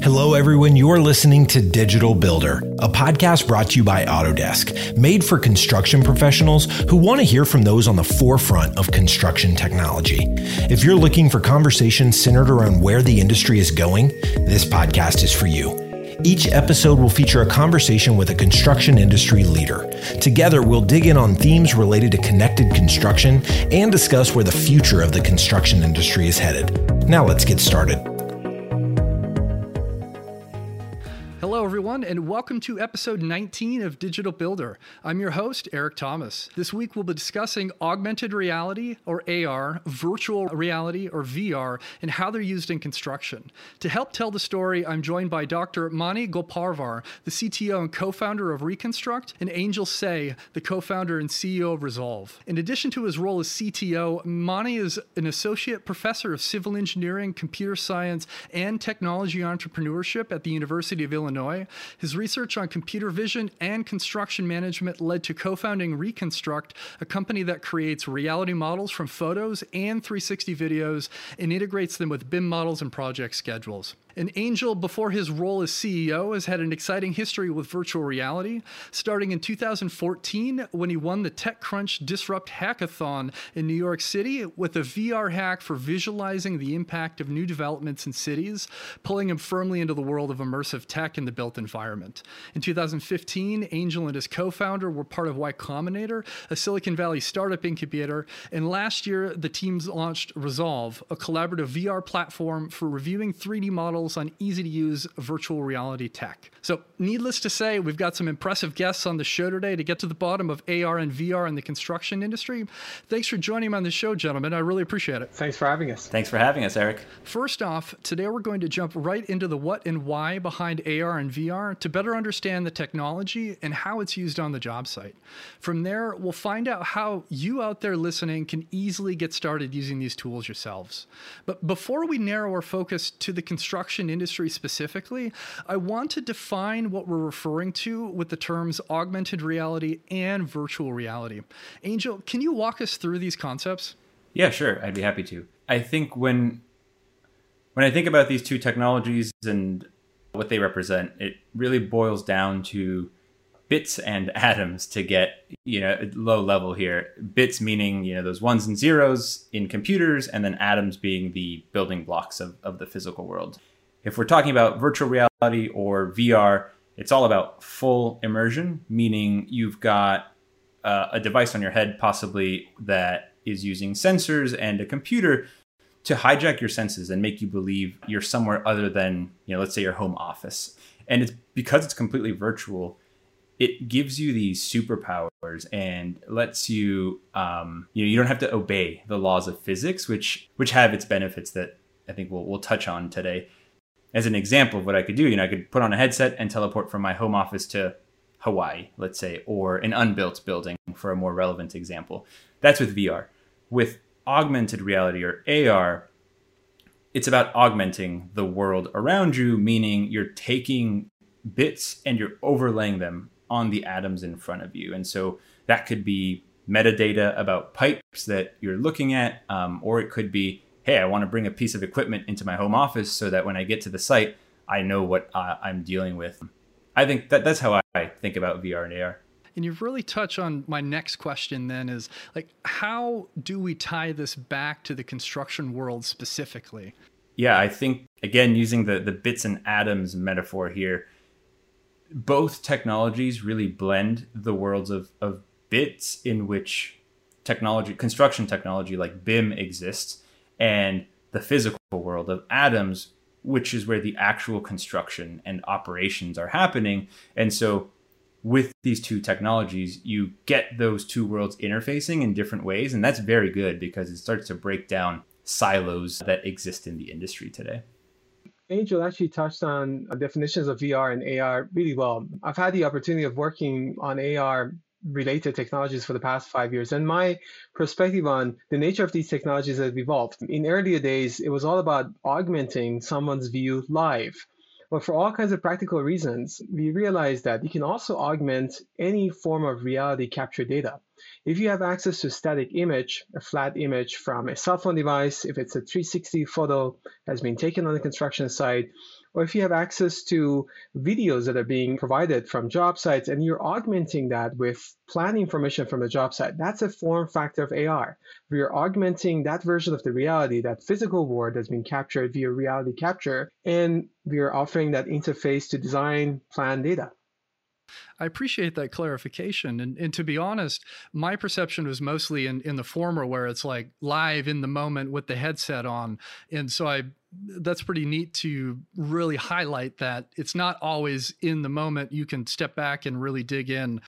Hello, everyone. You're listening to Digital Builder, a podcast brought to you by Autodesk, made for construction professionals who want to hear from those on the forefront of construction technology. If you're looking for conversations centered around where the industry is going, this podcast is for you. Each episode will feature a conversation with a construction industry leader. Together, we'll dig in on themes related to connected construction and discuss where the future of the construction industry is headed. Now, let's get started. Everyone, and welcome to episode 19 of Digital Builder. I'm your host, Eric Thomas. This week, we'll be discussing augmented reality, or AR, virtual reality, or VR, and how they're used in construction. To help tell the story, I'm joined by Dr. Mani Golparvar, the CTO and co founder of Reconstruct, and Angel Say, the co founder and CEO of Resolve. In addition to his role as CTO, Mani is an associate professor of civil engineering, computer science, and technology entrepreneurship at the University of Illinois. His research on computer vision and construction management led to co founding Reconstruct, a company that creates reality models from photos and 360 videos and integrates them with BIM models and project schedules. And Angel, before his role as CEO, has had an exciting history with virtual reality, starting in 2014 when he won the TechCrunch Disrupt Hackathon in New York City with a VR hack for visualizing the impact of new developments in cities, pulling him firmly into the world of immersive tech in the built environment. In 2015, Angel and his co founder were part of Y Combinator, a Silicon Valley startup incubator, and last year the teams launched Resolve, a collaborative VR platform for reviewing 3D models on easy to use virtual reality tech. So, needless to say, we've got some impressive guests on the show today to get to the bottom of AR and VR in the construction industry. Thanks for joining me on the show, gentlemen. I really appreciate it. Thanks for having us. Thanks for having us, Eric. First off, today we're going to jump right into the what and why behind AR and VR to better understand the technology and how it's used on the job site. From there, we'll find out how you out there listening can easily get started using these tools yourselves. But before we narrow our focus to the construction industry specifically, I want to define what we're referring to with the terms augmented reality and virtual reality. Angel, can you walk us through these concepts? Yeah, sure. I'd be happy to. I think when when I think about these two technologies and what they represent, it really boils down to bits and atoms to get you know low level here bits meaning you know those ones and zeros in computers and then atoms being the building blocks of, of the physical world if we're talking about virtual reality or vr it's all about full immersion meaning you've got uh, a device on your head possibly that is using sensors and a computer to hijack your senses and make you believe you're somewhere other than you know let's say your home office. And it's because it's completely virtual it gives you these superpowers and lets you um, you know you don't have to obey the laws of physics which which have its benefits that i think we'll, we'll touch on today as an example of what i could do. You know i could put on a headset and teleport from my home office to hawaii let's say or an unbuilt building for a more relevant example. That's with vr with augmented reality or ar it's about augmenting the world around you meaning you're taking bits and you're overlaying them on the atoms in front of you. And so that could be metadata about pipes that you're looking at, um, or it could be, hey, I want to bring a piece of equipment into my home office so that when I get to the site, I know what uh, I'm dealing with. I think that that's how I think about VR and AR. And you've really touched on my next question then is like, how do we tie this back to the construction world specifically? Yeah, I think, again, using the, the bits and atoms metaphor here, both technologies really blend the worlds of, of bits in which technology, construction technology like BIM exists, and the physical world of atoms, which is where the actual construction and operations are happening. And so, with these two technologies, you get those two worlds interfacing in different ways. And that's very good because it starts to break down silos that exist in the industry today. Angel actually touched on definitions of VR and AR really well. I've had the opportunity of working on AR related technologies for the past five years. And my perspective on the nature of these technologies has evolved. In earlier days, it was all about augmenting someone's view live. But for all kinds of practical reasons, we realized that you can also augment any form of reality capture data. If you have access to a static image, a flat image from a cell phone device, if it's a 360 photo has been taken on the construction site, or if you have access to videos that are being provided from job sites and you're augmenting that with plan information from the job site, that's a form factor of AR. We are augmenting that version of the reality, that physical world that's been captured via reality capture, and we are offering that interface to design plan data. I appreciate that clarification. And, and to be honest, my perception was mostly in, in the former, where it's like live in the moment with the headset on. And so I that's pretty neat to really highlight that it's not always in the moment. You can step back and really dig in,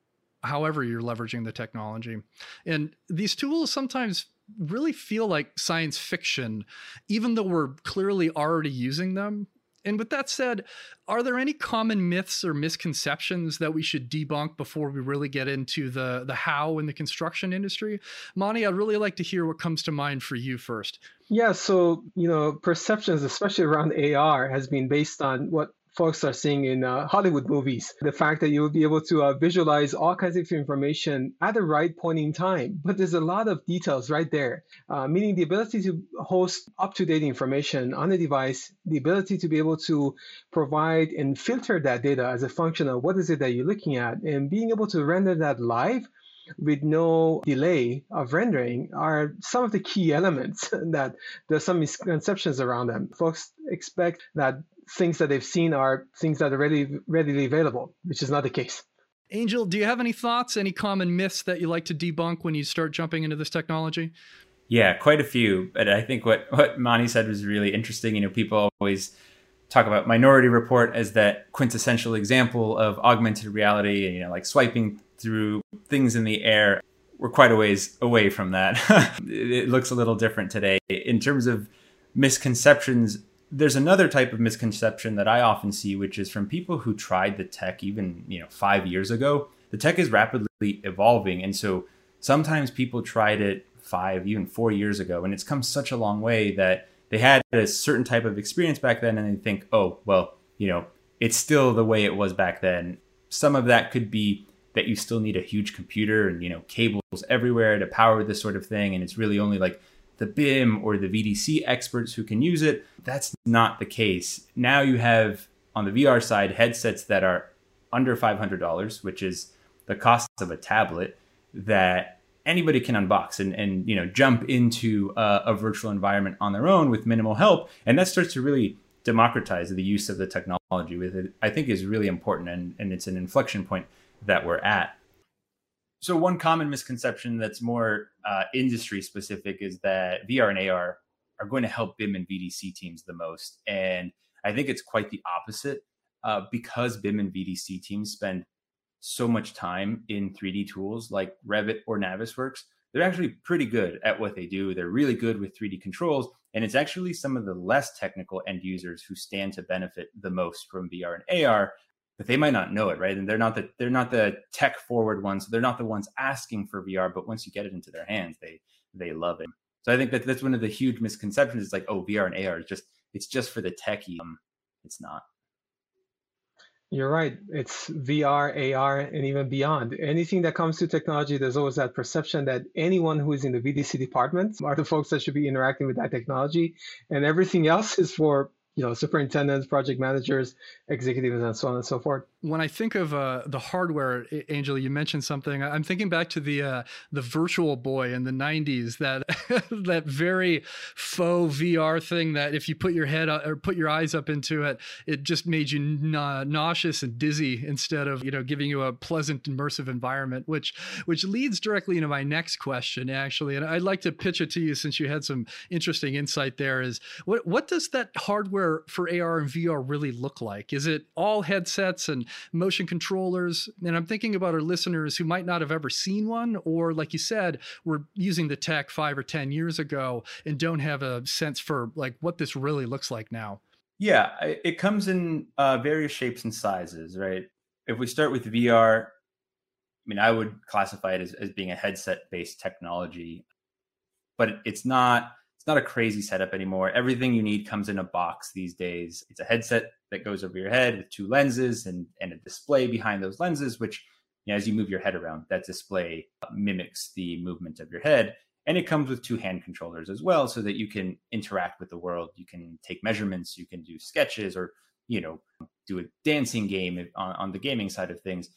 however you're leveraging the technology. And these tools sometimes really feel like science fiction, even though we're clearly already using them and with that said, are there any common myths or misconceptions that we should debunk before we really get into the the how in the construction industry? Mani, I'd really like to hear what comes to mind for you first. Yeah, so you know, perceptions, especially around AR, has been based on what folks are seeing in uh, Hollywood movies. The fact that you will be able to uh, visualize all kinds of information at the right point in time. But there's a lot of details right there, uh, meaning the ability to host up to date information on the device, the ability to be able to provide and filter that data as a function of what is it that you're looking at, and being able to render that live with no delay of rendering are some of the key elements that there's some misconceptions around them. Folks expect that things that they've seen are things that are readily readily available, which is not the case. Angel, do you have any thoughts, any common myths that you like to debunk when you start jumping into this technology? Yeah, quite a few. But I think what, what Mani said was really interesting. You know, people always talk about Minority Report as that quintessential example of augmented reality and, you know, like swiping through things in the air. We're quite a ways away from that. it looks a little different today. In terms of misconceptions, there's another type of misconception that I often see, which is from people who tried the tech even you know five years ago. The tech is rapidly evolving, and so sometimes people tried it five, even four years ago, and it's come such a long way that they had a certain type of experience back then, and they think, oh, well, you know, it's still the way it was back then. Some of that could be that you still need a huge computer and you know cables everywhere to power this sort of thing, and it's really only like the BIM or the VDC experts who can use it. That's not the case. Now you have on the VR side headsets that are under $500, which is the cost of a tablet that anybody can unbox and, and you know jump into a, a virtual environment on their own with minimal help. And that starts to really democratize the use of the technology with it, I think is really important. And, and it's an inflection point that we're at. So one common misconception that's more uh, industry specific is that VR and AR are going to help BIM and VDC teams the most, and I think it's quite the opposite uh, because BIM and VDC teams spend so much time in 3D tools like Revit or Navisworks. They're actually pretty good at what they do. They're really good with 3D controls, and it's actually some of the less technical end users who stand to benefit the most from VR and AR but they might not know it, right? And they're not the they're not the tech forward ones. They're not the ones asking for VR, but once you get it into their hands, they they love it. So I think that that's one of the huge misconceptions. It's like, oh, VR and AR is just it's just for the techie. Um, it's not. You're right. It's VR, AR, and even beyond. Anything that comes to technology, there's always that perception that anyone who is in the VDC department are the folks that should be interacting with that technology, and everything else is for you know superintendents project managers executives and so on and so forth when I think of uh, the hardware, Angel, you mentioned something. I'm thinking back to the uh, the Virtual Boy in the '90s. That that very faux VR thing that if you put your head or put your eyes up into it, it just made you na- nauseous and dizzy instead of you know giving you a pleasant immersive environment. Which which leads directly into my next question, actually, and I'd like to pitch it to you since you had some interesting insight there. Is what what does that hardware for AR and VR really look like? Is it all headsets and motion controllers. And I'm thinking about our listeners who might not have ever seen one, or like you said, were using the tech five or 10 years ago and don't have a sense for like what this really looks like now. Yeah, it comes in uh, various shapes and sizes, right? If we start with VR, I mean, I would classify it as, as being a headset based technology, but it's not it's not a crazy setup anymore. Everything you need comes in a box these days. It's a headset that goes over your head with two lenses and, and a display behind those lenses, which you know, as you move your head around, that display mimics the movement of your head. And it comes with two hand controllers as well, so that you can interact with the world. You can take measurements, you can do sketches, or you know, do a dancing game on, on the gaming side of things.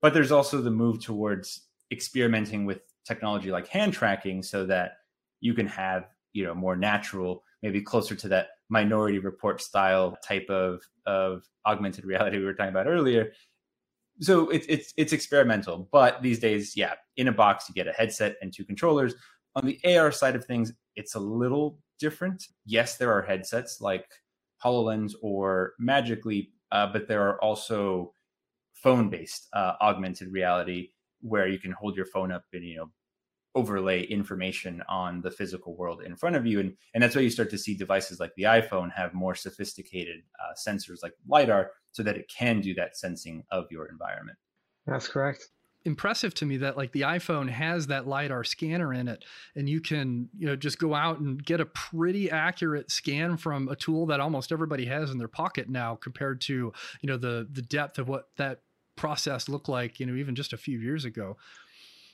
But there's also the move towards experimenting with technology like hand tracking, so that you can have you know more natural, maybe closer to that Minority Report style type of of augmented reality we were talking about earlier. So it's it's it's experimental, but these days, yeah, in a box you get a headset and two controllers. On the AR side of things, it's a little different. Yes, there are headsets like HoloLens or Magic Leap, uh, but there are also phone-based uh, augmented reality where you can hold your phone up and you know overlay information on the physical world in front of you. And and that's why you start to see devices like the iphone have more sophisticated uh, sensors like lidar so that it can do that sensing of your environment. That's correct. Impressive to me that like the iphone has that lidar scanner in it and you can you know just go out and get a pretty accurate scan from a tool that almost everybody has in their pocket now compared to you know the the depth of what that process looked like you know even just a few years ago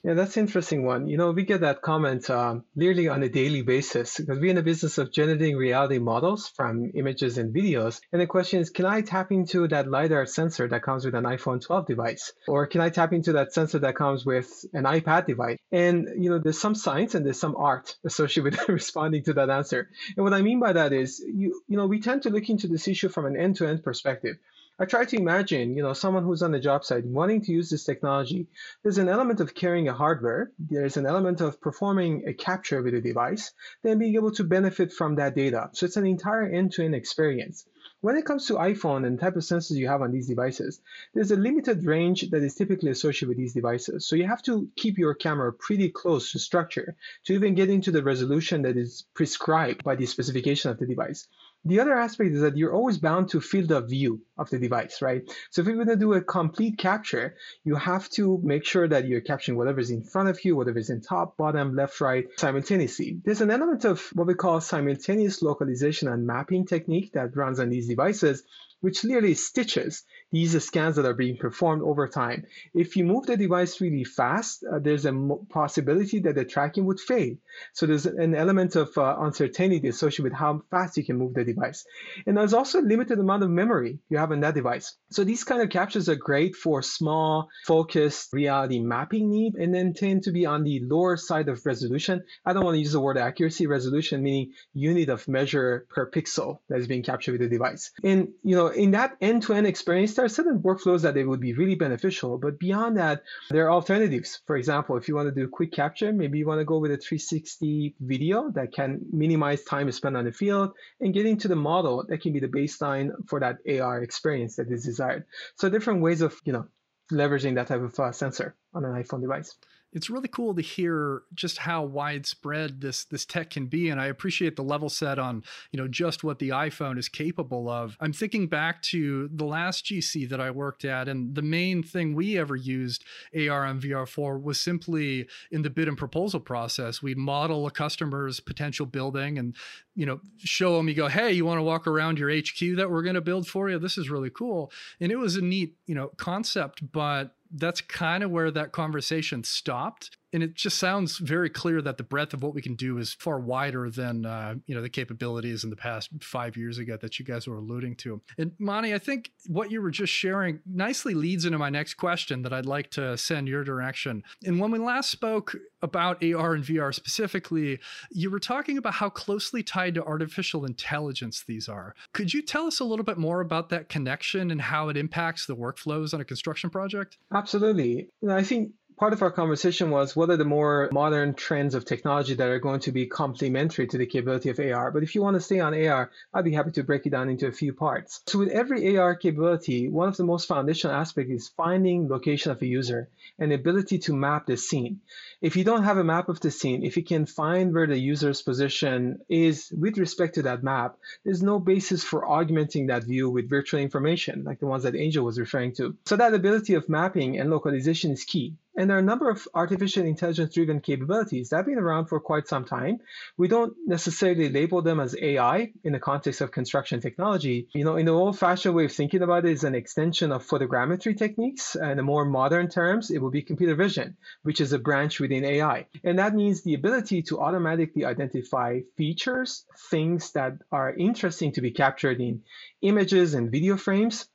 yeah, that's an interesting one. You know, we get that comment um, nearly on a daily basis because we're in the business of generating reality models from images and videos. And the question is, can I tap into that LiDAR sensor that comes with an iPhone 12 device? Or can I tap into that sensor that comes with an iPad device? And, you know, there's some science and there's some art associated with responding to that answer. And what I mean by that is, you, you know, we tend to look into this issue from an end-to-end perspective. I try to imagine, you know, someone who's on the job site wanting to use this technology. There's an element of carrying a hardware. There's an element of performing a capture with a device, then being able to benefit from that data. So it's an entire end-to-end experience. When it comes to iPhone and type of sensors you have on these devices, there's a limited range that is typically associated with these devices. So you have to keep your camera pretty close to structure to even get into the resolution that is prescribed by the specification of the device. The other aspect is that you're always bound to field of view of the device, right? So if you're going to do a complete capture, you have to make sure that you're capturing whatever's in front of you, whatever's in top, bottom, left, right, simultaneously. There's an element of what we call simultaneous localization and mapping technique that runs on these devices which literally stitches these are scans that are being performed over time. If you move the device really fast, uh, there's a possibility that the tracking would fail. So there's an element of uh, uncertainty associated with how fast you can move the device. And there's also a limited amount of memory you have on that device. So these kind of captures are great for small, focused reality mapping need, and then tend to be on the lower side of resolution. I don't want to use the word accuracy, resolution meaning unit of measure per pixel that is being captured with the device. And you know, in that end-to-end experience, there are certain workflows that they would be really beneficial. But beyond that, there are alternatives. For example, if you want to do a quick capture, maybe you want to go with a 360 video that can minimize time spent on the field and get into the model that can be the baseline for that AR experience that is desired. So different ways of, you know, leveraging that type of uh, sensor on an iPhone device it's really cool to hear just how widespread this this tech can be and i appreciate the level set on you know just what the iphone is capable of. I'm thinking back to the last gc that i worked at and the main thing we ever used ar and vr for was simply in the bid and proposal process. We'd model a customer's potential building and you know show them you go hey you want to walk around your hq that we're going to build for you? This is really cool. And it was a neat you know concept but that's kind of where that conversation stopped and it just sounds very clear that the breadth of what we can do is far wider than uh, you know the capabilities in the past five years ago that you guys were alluding to. And Mani, I think what you were just sharing nicely leads into my next question that I'd like to send your direction. And when we last spoke about AR and VR specifically, you were talking about how closely tied to artificial intelligence these are. Could you tell us a little bit more about that connection and how it impacts the workflows on a construction project? Absolutely. I think part of our conversation was what are the more modern trends of technology that are going to be complementary to the capability of AR. But if you want to stay on AR, I'd be happy to break it down into a few parts. So with every AR capability, one of the most foundational aspects is finding location of a user and ability to map the scene. If you don't have a map of the scene, if you can find where the user's position is with respect to that map, there's no basis for augmenting that view with virtual information, like the ones that Angel was referring to. So that ability of mapping and localization is key. And there are a number of artificial intelligence driven capabilities that have been around for quite some time. We don't necessarily label them as AI in the context of construction technology. You know, in the old fashioned way of thinking about it is an extension of photogrammetry techniques. And in more modern terms, it will be computer vision, which is a branch within AI. And that means the ability to automatically identify features, things that are interesting to be captured in images and video frames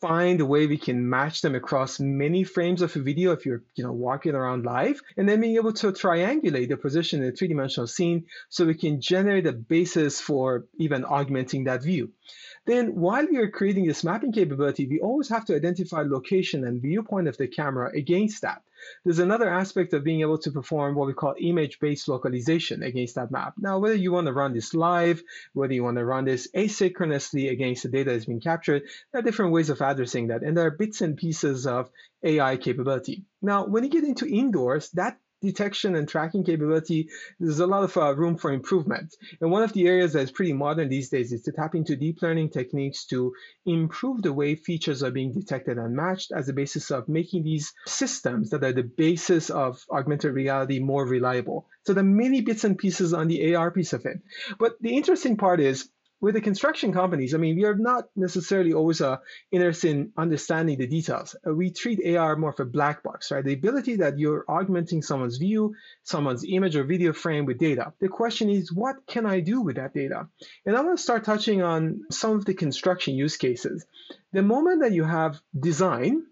find a way we can match them across many frames of a video if you're you know walking around live and then being able to triangulate the position in a three-dimensional scene so we can generate a basis for even augmenting that view then while we are creating this mapping capability, we always have to identify location and viewpoint of the camera against that. There's another aspect of being able to perform what we call image-based localization against that map. Now, whether you want to run this live, whether you want to run this asynchronously against the data that's being captured, there are different ways of addressing that. And there are bits and pieces of AI capability. Now, when you get into indoors, that detection and tracking capability, there's a lot of uh, room for improvement. And one of the areas that is pretty modern these days is to tap into deep learning techniques to improve the way features are being detected and matched as a basis of making these systems that are the basis of augmented reality more reliable. So there are many bits and pieces on the AR piece of it. But the interesting part is with the construction companies, I mean, we are not necessarily always uh, interested in understanding the details. Uh, we treat AR more of a black box, right? The ability that you're augmenting someone's view, someone's image or video frame with data. The question is, what can I do with that data? And I want to start touching on some of the construction use cases. The moment that you have design,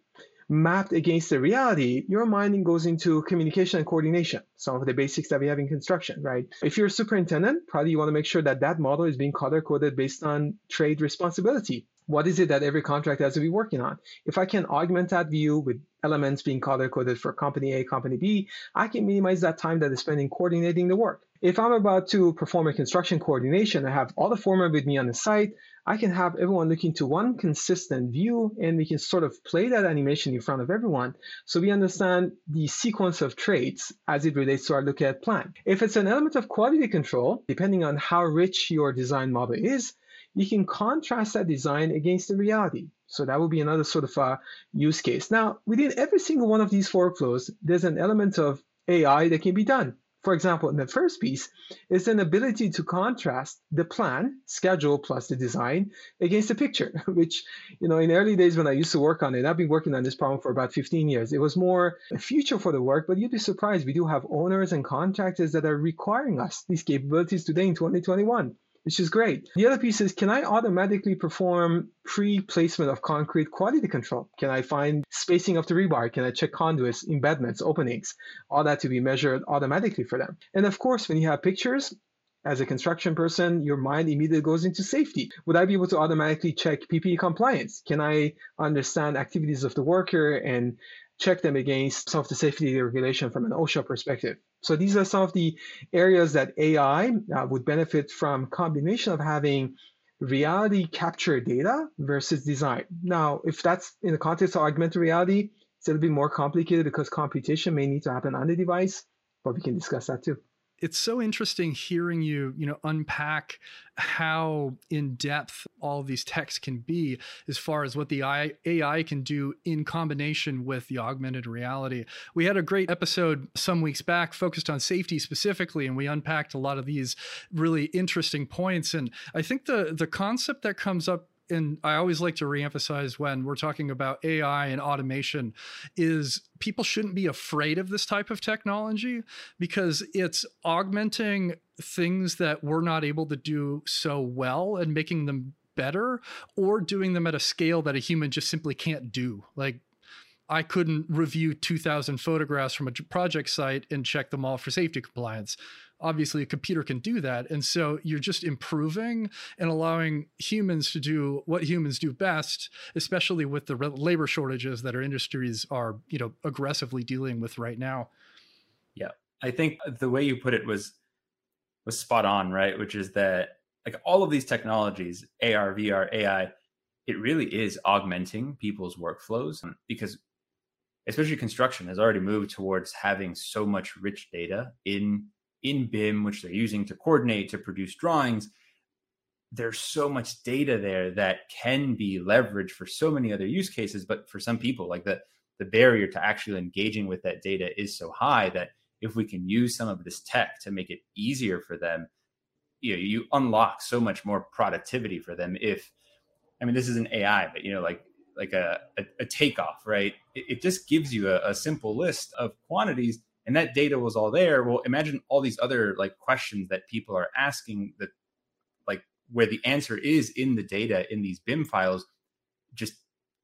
mapped against the reality, your mind goes into communication and coordination, some of the basics that we have in construction, right? If you're a superintendent, probably you want to make sure that that model is being color coded based on trade responsibility. What is it that every contract has to be working on? If I can augment that view with elements being color coded for company A, company B, I can minimize that time that is spent in coordinating the work. If I'm about to perform a construction coordination, I have all the foremen with me on the site, I can have everyone looking to one consistent view and we can sort of play that animation in front of everyone so we understand the sequence of traits as it relates to our look at plan. If it's an element of quality control, depending on how rich your design model is, you can contrast that design against the reality. So that would be another sort of a use case. Now, within every single one of these workflows, there's an element of AI that can be done. For example, in the first piece is an ability to contrast the plan, schedule plus the design against the picture, which, you know, in early days when I used to work on it, I've been working on this problem for about 15 years. It was more a future for the work, but you'd be surprised. We do have owners and contractors that are requiring us these capabilities today in 2021 which is great. The other piece is can I automatically perform pre placement of concrete quality control? Can I find spacing of the rebar? Can I check conduits, embedments, openings? All that to be measured automatically for them. And of course, when you have pictures, as a construction person, your mind immediately goes into safety. Would I be able to automatically check PPE compliance? Can I understand activities of the worker and check them against some of the safety regulation from an OSHA perspective? So these are some of the areas that AI uh, would benefit from combination of having reality capture data versus design. Now, if that's in the context of augmented reality, it's a little bit more complicated because computation may need to happen on the device, but we can discuss that too it's so interesting hearing you you know unpack how in depth all these texts can be as far as what the AI can do in combination with the augmented reality. We had a great episode some weeks back focused on safety specifically and we unpacked a lot of these really interesting points and I think the the concept that comes up and I always like to reemphasize when we're talking about AI and automation is people shouldn't be afraid of this type of technology because it's augmenting things that we're not able to do so well and making them better or doing them at a scale that a human just simply can't do. Like I couldn't review 2000 photographs from a project site and check them all for safety compliance obviously a computer can do that. And so you're just improving and allowing humans to do what humans do best especially with the labor shortages that our industries are you know aggressively dealing with right now. Yeah. I think the way you put it was was spot on right? Which is that like all of these technologies ar vr ai it really is augmenting people's workflows um, because especially construction has already moved towards having so much rich data in in BIM, which they're using to coordinate, to produce drawings, there's so much data there that can be leveraged for so many other use cases. But for some people, like the the barrier to actually engaging with that data is so high that if we can use some of this tech to make it easier for them, you know, you unlock so much more productivity for them. If I mean, this is an AI, but you know, like like a, a, a takeoff, right? It, it, just gives you a, a simple list of quantities and that data was all there. Well, imagine all these other like questions that people are asking that like where the answer is in the data in these BIM files, just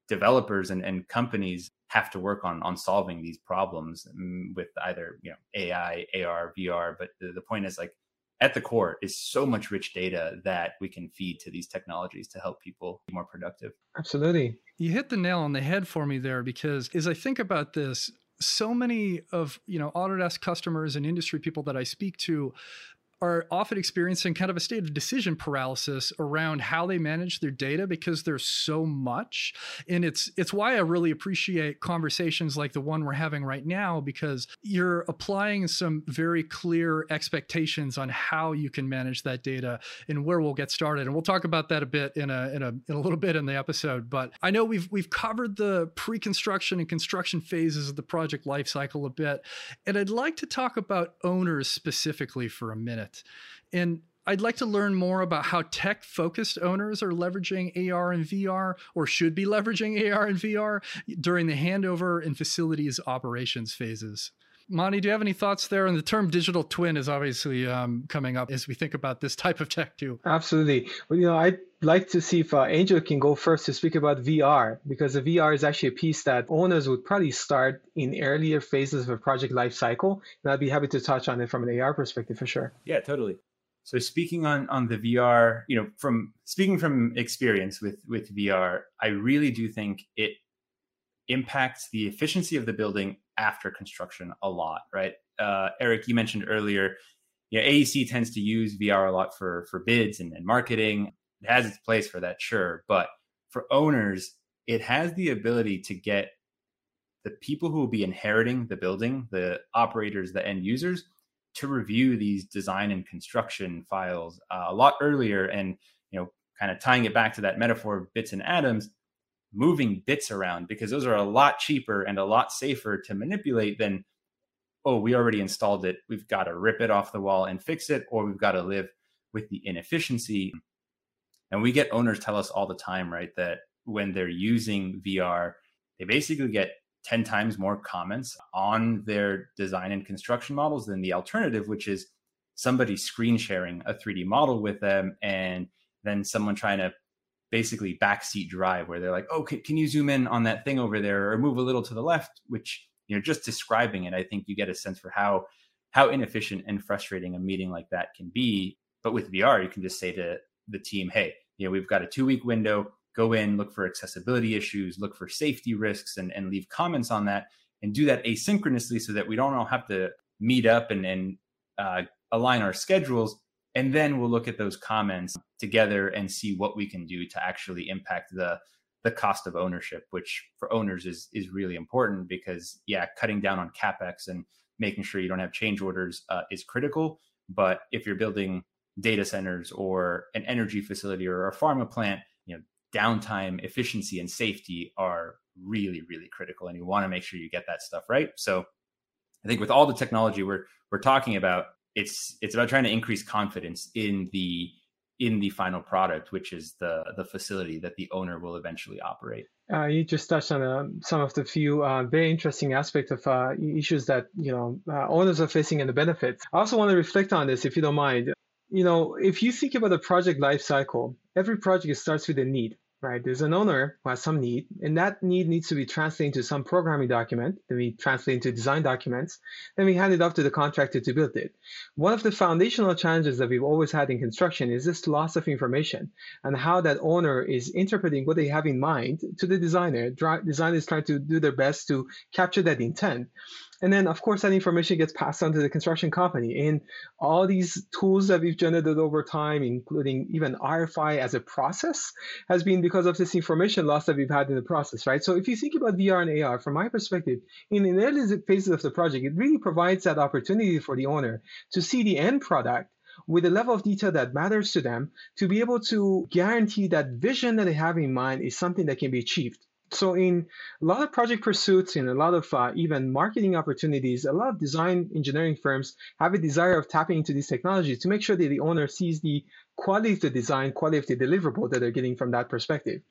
developers and, and companies have to work on on solving these problems mm, with either you know AI, AR, VR. But the, the point is like at the core is so much rich data that we can feed to these technologies to help people be more productive. Absolutely. You hit the nail on the head for me there because as I think about this, so many of you know Autodesk customers and industry people that I speak to are often experiencing kind of a state of decision paralysis around how they manage their data because there's so much. And it's it's why I really appreciate conversations like the one we're having right now because you're applying some very clear expectations on how you can manage that data and where we'll get started. And we'll talk about that a bit in a in a in a little bit in the episode. But I know we've we've covered the pre-construction and construction phases of the project lifecycle a bit. And I'd like to talk about owners specifically for a minute and I'd like to learn more about how tech focused owners are leveraging AR and VR or should be leveraging AR and VR during the handover and facilities operations phases. Mani, do you have any thoughts there? And the term digital twin is obviously um, coming up as we think about this type of tech too. Absolutely. Well, you know, I'd like to see if uh, Angel can go first to speak about VR because the VR is actually a piece that owners would probably start in earlier phases of a project life cycle. And I'd be happy to touch on it from an AR perspective for sure. Yeah, totally. So speaking on on the VR, you know, from speaking from experience with with VR, I really do think it impacts the efficiency of the building after construction a lot, right? Uh, Eric, you mentioned earlier, AEC tends to use VR a lot for for bids and, and marketing. It has its place for that, sure, but for owners, it has the ability to get the people who will be inheriting the building, the operators, the end users, to review these design and construction files uh, a lot earlier, and you know, kind of tying it back to that metaphor of bits and atoms moving bits around because those are a lot cheaper and a lot safer to manipulate than oh we already installed it we've got to rip it off the wall and fix it or we've got to live with the inefficiency. And we get owners tell us all the time right that when they're using vr they basically get 10 times more comments on their design and construction models than the alternative which is somebody screen sharing a 3d model with them and then someone trying to basically backseat drive where they're like, oh, can, can, you zoom in on that thing over there or move a little to the left? Which, you know, just describing it, I think you get a sense for how how inefficient and frustrating a meeting like that can be. But with VR, you can just say to the team, hey, you know, we've got a two week window, go in, look for accessibility issues, look for safety risks and, and leave comments on that and do that asynchronously so that we don't all have to meet up and, and uh, align our schedules and then we'll look at those comments together and see what we can do to actually impact the the cost of ownership which for owners is is really important because yeah cutting down on capex and making sure you don't have change orders uh, is critical. But if you're building data centers or an energy facility or a pharma plant you know downtime efficiency and safety are really really critical and you want to make sure you get that stuff right. So i think with all the technology we're we're talking about it's it's about trying to increase confidence in the in the final product, which is the the facility that the owner will eventually operate. Uh, you just touched on uh, some of the few uh, very interesting aspects of uh, issues that you know uh, owners are facing and the benefits. I also want to reflect on this, if you don't mind. You know, if you think about the project life cycle, every project starts with a need right? There's an owner who has some need, and that need needs to be translated into some programming document. Then we translate into design documents. Then we hand it off to the contractor to build it. One of the foundational challenges that we've always had in construction is this loss of information and how that owner is interpreting what they have in mind to the designer. Designer is trying to do their best to capture that intent. And then, of course, that information gets passed on to the construction company. And all these tools that we've generated over time, including even RFI as a process, has been because of this information loss that we've had in the process, right? So if you think about VR and AR, from my perspective, in the early phases of the project, it really provides that opportunity for the owner to see the end product with a level of detail that matters to them to be able to guarantee that vision that they have in mind is something that can be achieved So, in a lot of project pursuits, in a lot of uh, even marketing opportunities, a lot of design engineering firms have a desire of tapping into these technologies to make sure that the owner sees the quality of the design, quality of the deliverable that they're getting from that perspective.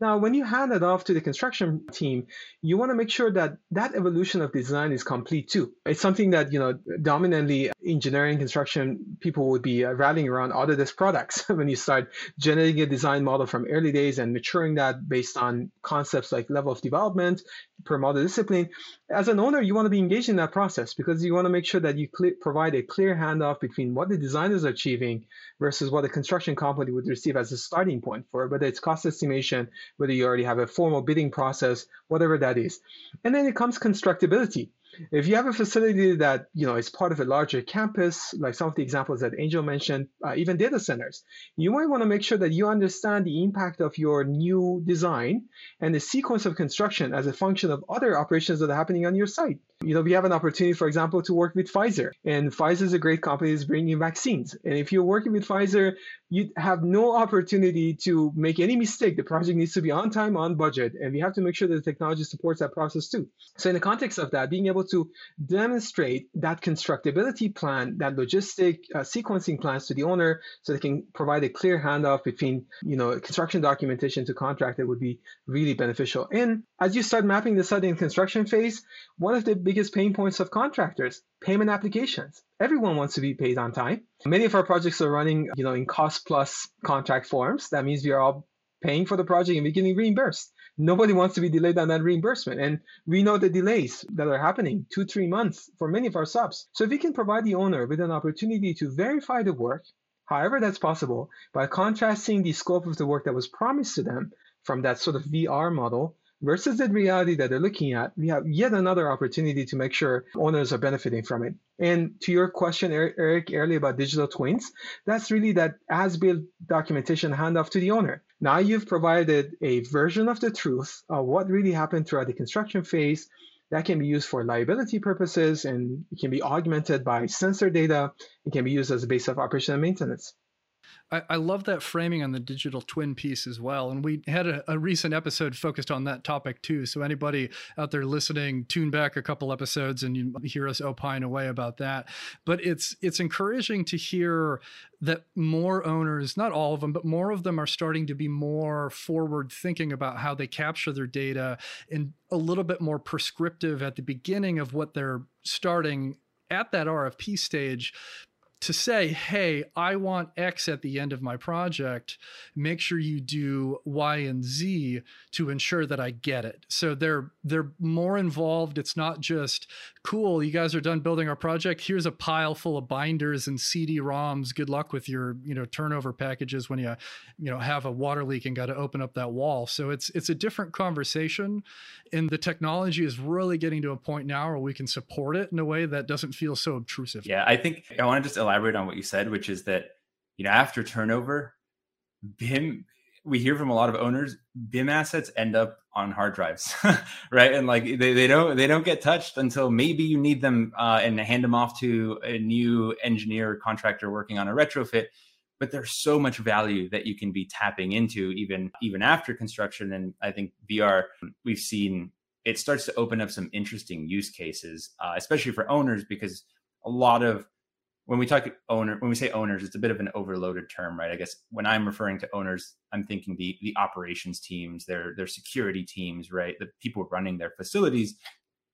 Now, when you hand it off to the construction team, you want to make sure that that evolution of design is complete too. It's something that, you know, dominantly engineering construction people would be uh, rallying around Autodesk products when you start generating a design model from early days and maturing that based on concepts like level of development per model discipline. As an owner, you want to be engaged in that process because you want to make sure that you cl- provide a clear handoff between what the designers are achieving versus what the construction company would receive as a starting point for whether it's cost estimation, whether you already have a formal bidding process, whatever that is. And then it comes constructability. If you have a facility that you know is part of a larger campus, like some of the examples that Angel mentioned, uh, even data centers, you might want to make sure that you understand the impact of your new design and the sequence of construction as a function of other operations that are happening on your site. You know, we have an opportunity, for example, to work with Pfizer, and Pfizer is a great company that's bringing vaccines. And if you're working with Pfizer, you have no opportunity to make any mistake. The project needs to be on time, on budget, and we have to make sure that the technology supports that process too. So, in the context of that, being able to demonstrate that constructability plan, that logistic uh, sequencing plans to the owner, so they can provide a clear handoff between, you know, construction documentation to contract, that would be really beneficial. And as you start mapping the site in construction phase, one of the biggest pain points of contractors payment applications. Everyone wants to be paid on time. Many of our projects are running, you know, in cost plus contract forms. That means we are all paying for the project and we're getting reimbursed. Nobody wants to be delayed on that reimbursement. And we know the delays that are happening two, three months for many of our subs. So if we can provide the owner with an opportunity to verify the work, however that's possible, by contrasting the scope of the work that was promised to them from that sort of VR model versus the reality that they're looking at, we have yet another opportunity to make sure owners are benefiting from it. And to your question, Eric, earlier about digital twins, that's really that as-built documentation handoff to the owner. Now you've provided a version of the truth of what really happened throughout the construction phase that can be used for liability purposes and it can be augmented by sensor data. It can be used as a base of operation and maintenance. I, I, love that framing on the digital twin piece as well. And we had a, a, recent episode focused on that topic too. So anybody out there listening, tune back a couple episodes and you hear us opine away about that. But it's it's encouraging to hear that more owners, not all of them, but more of them are starting to be more forward thinking about how they capture their data and a little bit more prescriptive at the beginning of what they're starting at that RFP stage to say, hey, I want X at the end of my project, make sure you do Y and Z to ensure that I get it. So they're they're more involved. It's not just cool, you guys are done building our project. Here's a pile full of binders and CD-ROMs. Good luck with your, you know, turnover packages when you, you know, have a water leak and got to open up that wall. So it's it's a different conversation. And the technology is really getting to a point now where we can support it in a way that doesn't feel so obtrusive. Yeah, I think I want to just elaborate on what you said, which is that you know after turnover, BIM we hear from a lot of owners BIM assets end up on hard drives, right? And like they, they don't they don't get touched until maybe you need them uh, and hand them off to a new engineer contractor working on a retrofit. But there's so much value that you can be tapping into even even after construction. And I think VR we've seen it starts to open up some interesting use cases, uh, especially for owners because a lot of when we talk owner when we say owners it's a bit of an overloaded term right? I guess when i'm referring to owners i'm thinking the the operations teams their their security teams right? The people running their facilities.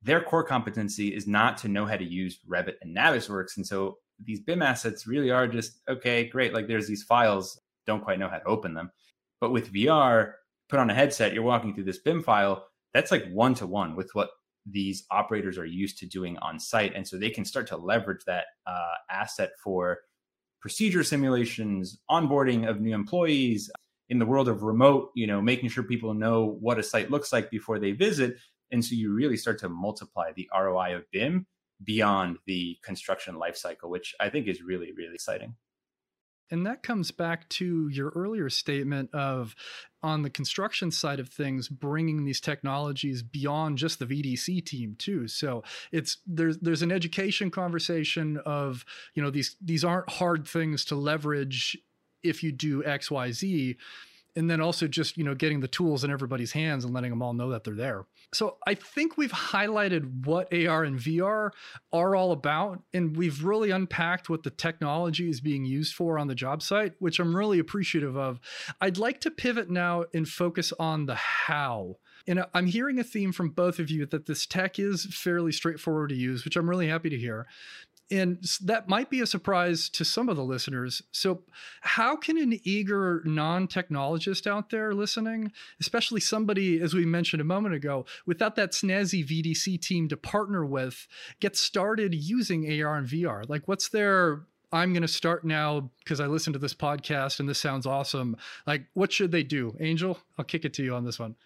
Their core competency is not to know how to use revit and navisworks. And so these bim assets really are just okay great like there's these files don't quite know how to open them. But with vr put on a headset you're walking through this bim file that's like one to one with what these operators are used to doing on site. And so they can start to leverage that uh, asset for procedure simulations, onboarding of new employees in the world of remote, you know, making sure people know what a site looks like before they visit. And so you really start to multiply the ROI of BIM beyond the construction lifecycle, which I think is really, really exciting. And that comes back to your earlier statement of on the construction side of things, bringing these technologies beyond just the VDC team too. So it's there's there's an education conversation of you know these these aren't hard things to leverage if you do X Y Z and then also just you know getting the tools in everybody's hands and letting them all know that they're there. So i think we've highlighted what ar and vr are all about and we've really unpacked what the technology is being used for on the job site which i'm really appreciative of. I'd like to pivot now and focus on the how. And I'm hearing a theme from both of you that this tech is fairly straightforward to use, which I'm really happy to hear and that might be a surprise to some of the listeners. So, how can an eager non technologist out there listening, especially somebody, as we mentioned a moment ago, without that snazzy VDC team to partner with, get started using AR and VR? Like, what's their I'm going to start now because I listened to this podcast and this sounds awesome. Like, what should they do? Angel, I'll kick it to you on this one.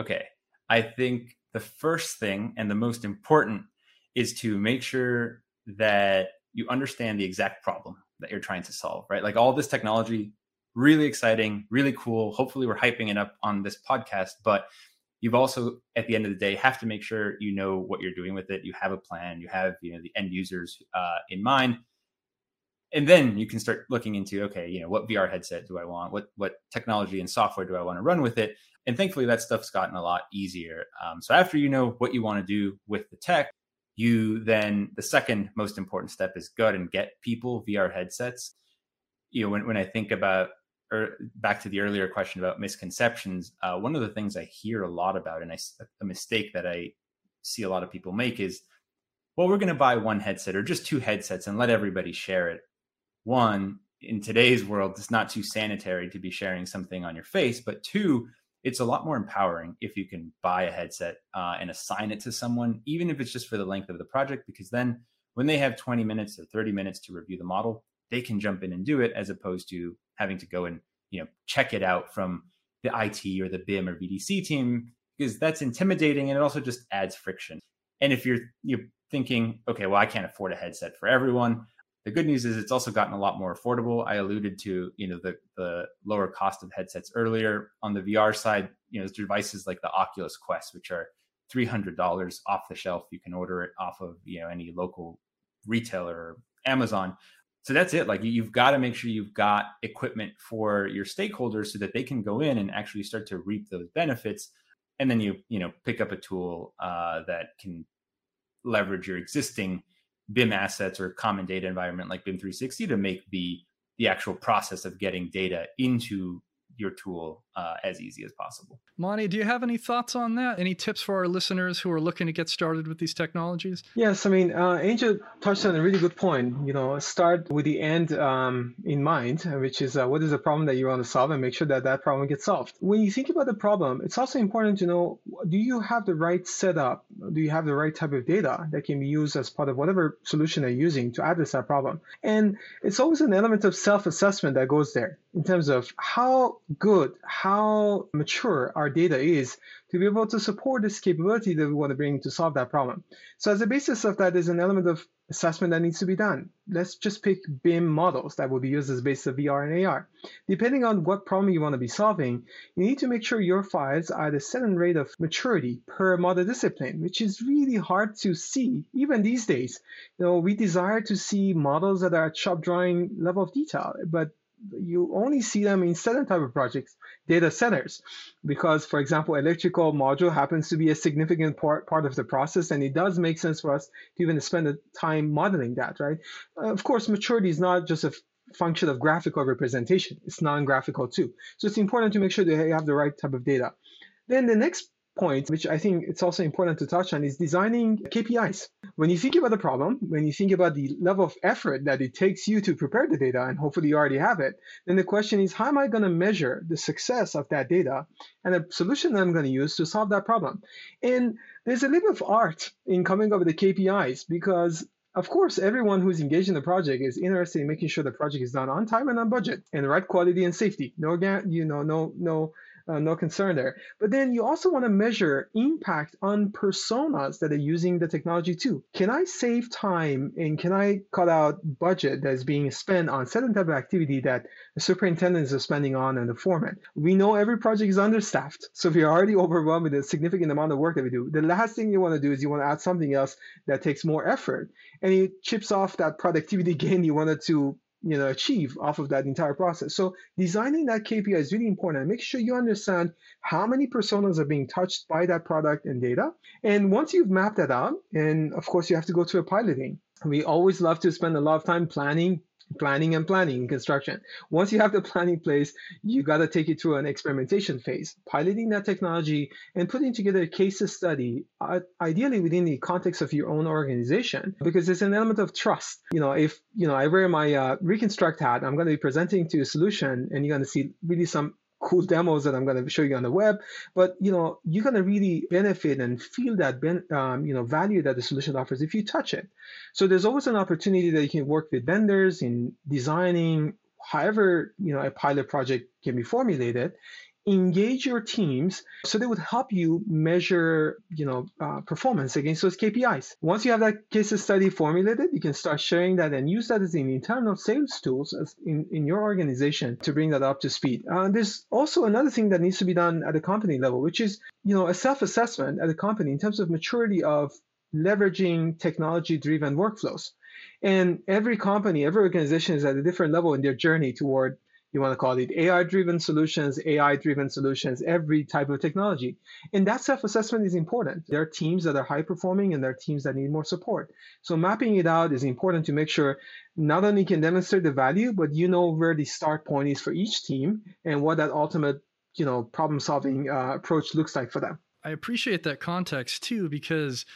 Okay. I think the first thing and the most important is to make sure that you understand the exact problem that you're trying to solve, right? Like all this technology, really exciting, really cool. Hopefully, we're hyping it up on this podcast, but you've also, at the end of the day, have to make sure you know what you're doing with it. You have a plan, you have you know the end users uh, in mind, and then you can start looking into okay, you know, what VR headset do I want? What what technology and software do I want to run with it? And thankfully, that stuff's gotten a lot easier. Um, so after you know what you want to do with the tech, you then the second most important step is go out and get people VR headsets. You know, when, when I think about or back to the earlier question about misconceptions, uh, one of the things I hear a lot about, and I, a mistake that I see a lot of people make is, well, we're going to buy one headset or just two headsets and let everybody share it. One, in today's world, it's not too sanitary to be sharing something on your face, but two, it's a lot more empowering if you can buy a headset uh, and assign it to someone, even if it's just for the length of the project, because then when they have 20 minutes or 30 minutes to review the model, they can jump in and do it as opposed to having to go and you know check it out from the IT or the BIM or VDC team because that's intimidating and it also just adds friction. And if you're you're thinking, okay, well, I can't afford a headset for everyone, the good news is it's also gotten a lot more affordable. I alluded to, you know, the the lower cost of headsets earlier. On the VR side, you know, there's devices like the Oculus Quest, which are three hundred dollars off the shelf. You can order it off of you know any local retailer or Amazon. So that's it. Like you've got to make sure you've got equipment for your stakeholders so that they can go in and actually start to reap those benefits. And then you you know pick up a tool uh, that can leverage your existing BIM assets or common data environment like BIM 360 to make the the actual process of getting data into your tool uh, as easy as possible. Monty, do you have any thoughts on that? Any tips for our listeners who are looking to get started with these technologies? Yes, I mean, uh, Angel touched on a really good point. You know, start with the end um, in mind, which is uh, what is the problem that you want to solve and make sure that that problem gets solved. When you think about the problem, it's also important to know do you have the right setup? Do you have the right type of data that can be used as part of whatever solution they're using to address that problem? And it's always an element of self assessment that goes there in terms of how good, how mature our data is to be able to support this capability that we want to bring to solve that problem. So as a basis of that, there's an element of assessment that needs to be done. Let's just pick BIM models that will be used as basis of VR and AR. Depending on what problem you want to be solving, you need to make sure your files are at a certain rate of maturity per model discipline, which is really hard to see even these days. You know, we desire to see models that are at shop drawing level of detail, but you only see them in certain type of projects, data centers, because for example, electrical module happens to be a significant part, part of the process, and it does make sense for us to even spend the time modeling that, right? Uh, of course, maturity is not just a function of graphical representation; it's non-graphical too. So it's important to make sure that you have the right type of data. Then the next point, which I think it's also important to touch on, is designing KPIs. When you think about the problem, when you think about the level of effort that it takes you to prepare the data, and hopefully you already have it, then the question is how am I going to measure the success of that data and the solution that I'm going to use to solve that problem? And there's a little bit of art in coming up with the KPIs because of course, everyone who's engaged in the project is interested in making sure the project is done on time and on budget and the right quality and safety. No, you know, no, no uh, no concern there. But then you also want to measure impact on personas that are using the technology too. Can I save time and can I cut out budget that's being spent on certain type of activity that the superintendents are spending on and the foreman? We know every project is understaffed. So if you're already overwhelmed with a significant amount of work that we do, the last thing you want to do is you want to add something else that takes more effort and it chips off that productivity gain you wanted to you know achieve off of that entire process. So designing that KPI is really important and make sure you understand how many personas are being touched by that product and data. And once you've mapped that out, and of course you have to go through a piloting. We always love to spend a lot of time planning planning and planning in construction. Once you have the planning place, you got to take it through an experimentation phase, piloting that technology and putting together a case study, uh, ideally within the context of your own organization, because it's an element of trust. You know, if you know I wear my uh, reconstruct hat, I'm going to be presenting to a solution, and you're going to see really some cool demos that I'm going to show you on the web. But you know, you're going to really benefit and feel that ben, um, you know value that the solution offers if you touch it. So there's always an opportunity that you can work with vendors in designing however you know a pilot project can be formulated engage your teams so they would help you measure you know uh, performance against those kpis once you have that case study formulated you can start sharing that and use that as an internal sales tools in, in your organization to bring that up to speed. Uh, there's also another thing that needs to be done at a company level which is you know a self-assessment at a company in terms of maturity of leveraging technology driven workflows. And every company every organization is at a different level in their journey toward you want to call it AI driven solutions, AI driven solutions, every type of technology. And that self assessment is important. There are teams that are high performing and there are teams that need more support. So mapping it out is important to make sure not only can demonstrate the value, but you know where the start point is for each team and what that ultimate you know problem solving uh, approach looks like for them. I appreciate that context too because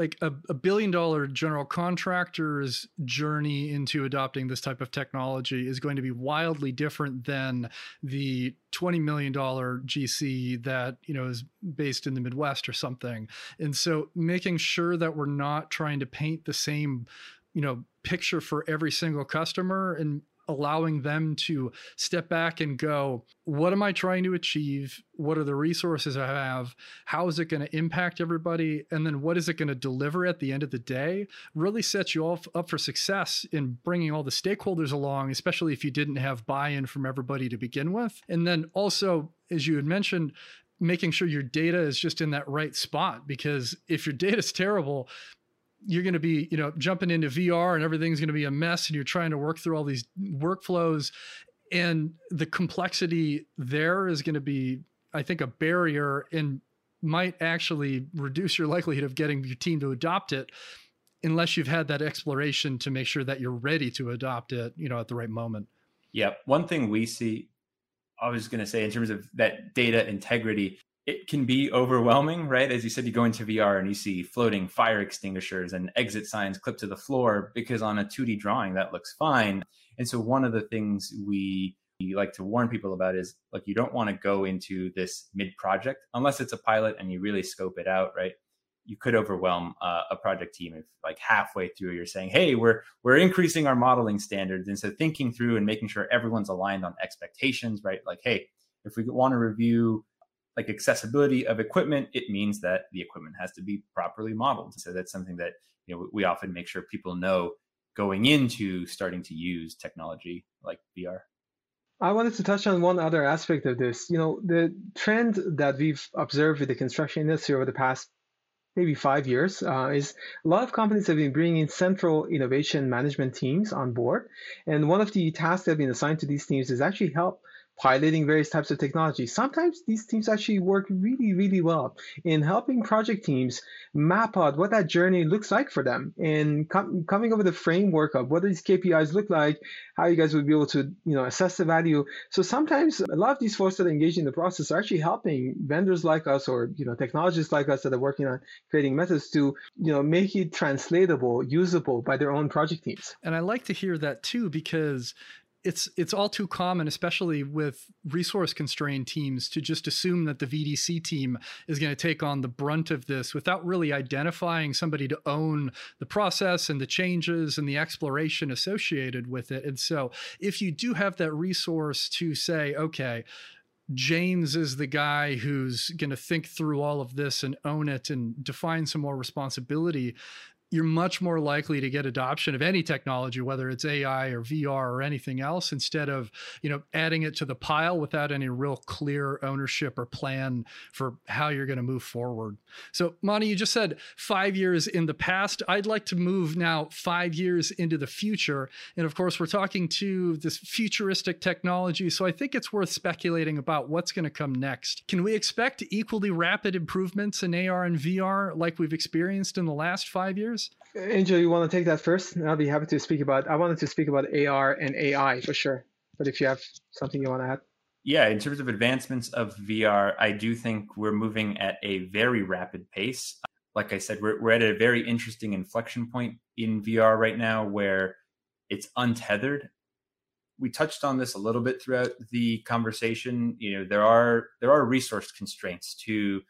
like a, a, billion dollar general contractor's journey into adopting this type of technology is going to be wildly different than the 20 million dollar GC that you know is based in the Midwest or something. And so making sure that we're not trying to paint the same you know picture for every single customer and allowing them to step back and go, what am I trying to achieve? What are the resources I have? How is it going to impact everybody? And then what is it going to deliver at the end of the day? Really sets you all up for success in bringing all the stakeholders along, especially if you didn't have buy in from everybody to begin with. And then also, as you had mentioned, making sure your data is just in that right spot because if your data is terrible you're going to be, you know, jumping into VR and everything's going to be a mess and you're trying to work through all these workflows and the complexity there is going to be I think a barrier and might actually reduce your likelihood of getting your team to adopt it unless you've had that exploration to make sure that you're ready to adopt it, you know, at the right moment. Yeah, one thing we see I was going to say in terms of that data integrity it can be overwhelming, right? As you said, you go into VR and you see floating fire extinguishers and exit signs clipped to the floor because on a 2D drawing that looks fine. And so one of the things we like to warn people about is like you don't want to go into this mid project unless it's a pilot and you really scope it out, right? You could overwhelm uh, a project team if like halfway through you're saying, "Hey, we're we're increasing our modeling standards." And so thinking through and making sure everyone's aligned on expectations, right? Like, "Hey, if we want to review like accessibility of equipment, it means that the equipment has to be properly modeled. So that's something that you know we often make sure people know going into starting to use technology like VR. I wanted to touch on one other aspect of this. You know, the trend that we've observed with the construction industry over the past maybe five years uh, is a lot of companies have been bringing central innovation management teams on board. And one of the tasks that have been assigned to these teams is actually help piloting various types of technology. Sometimes these teams actually work really, really well in helping project teams map out what that journey looks like for them and com- coming up with a framework of what these KPIs look like, how you guys would be able to, you know, assess the value. So sometimes a lot of these folks that are engaged in the process are actually helping vendors like us or, you know, technologists like us that are working on creating methods to, you know, make it translatable, usable by their own project teams. And I like to hear that too because it's it's all too common, especially with resource constrained teams, to just assume that the VDC team is going to take on the brunt of this without really identifying somebody to own the process and the changes and the exploration associated with it. And so, if you do have that resource to say, okay, James is the guy who's going to think through all of this and own it and define some more responsibility you're much more likely to get adoption of any technology, whether it's AI or VR or anything else, instead of you know adding it to the pile without any real clear ownership or plan for how you're going to move forward. So, Mani, you just said five years in the past. I'd like to move now five years into the future, and of course, we're talking to this futuristic technology. So, I think it's worth speculating about what's going to come next. Can we expect equally rapid improvements in AR and VR like we've experienced in the last five years? Angel, you want to take that first? I'll be happy to speak about. I wanted to speak about AR and AI for sure. But if you have something you want to add. Yeah, in terms of advancements of VR, I do think we're moving at a very rapid pace. Like I said, we're, we're at a very interesting inflection point in VR right now where it's untethered. We touched on this a little bit throughout the conversation. You know, there are there are resource constraints to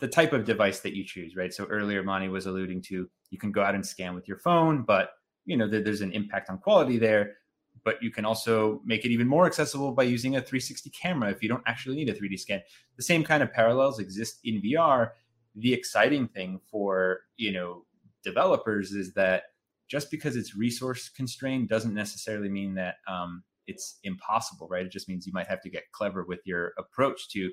the type of device that you choose, right? So earlier, Mani was alluding to you can go out and scan with your phone, but you know there's an impact on quality there. But you can also make it even more accessible by using a 360 camera if you don't actually need a 3D scan. The same kind of parallels exist in VR. The exciting thing for you know developers is that just because it's resource constrained doesn't necessarily mean that um, it's impossible, right? It just means you might have to get clever with your approach to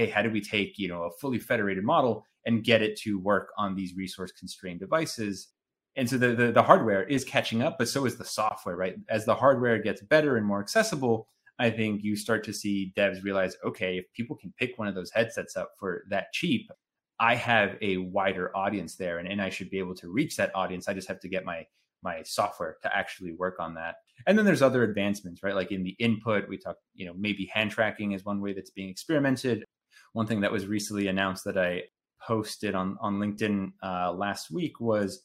hey, how do we take, you know, a fully federated model and get it to work on these resource constrained devices? And so the, the, the hardware is catching up, but so is the software, right? As the hardware gets better and more accessible, I think you start to see devs realize, okay, if people can pick one of those headsets up for that cheap, I have a wider audience there and, and I should be able to reach that audience. I just have to get my my software to actually work on that. And then there's other advancements, right? Like in the input, we talk, you know, maybe hand tracking is one way that's being experimented one thing that was recently announced that I posted on on LinkedIn uh, last week was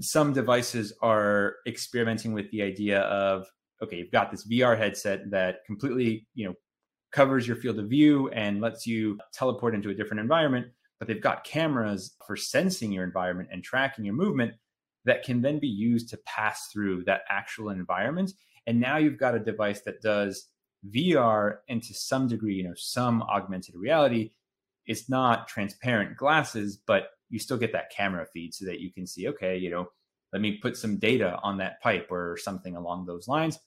some devices are experimenting with the idea of okay, you've got this VR headset that completely you know covers your field of view and lets you teleport into a different environment, but they've got cameras for sensing your environment and tracking your movement that can then be used to pass through that actual environment. And now you've got a device that does VR and to some degree, you know, some augmented reality. It's not transparent glasses, but you still get that camera feed so that you can see, okay, you know, let me put some data on that pipe or something along those lines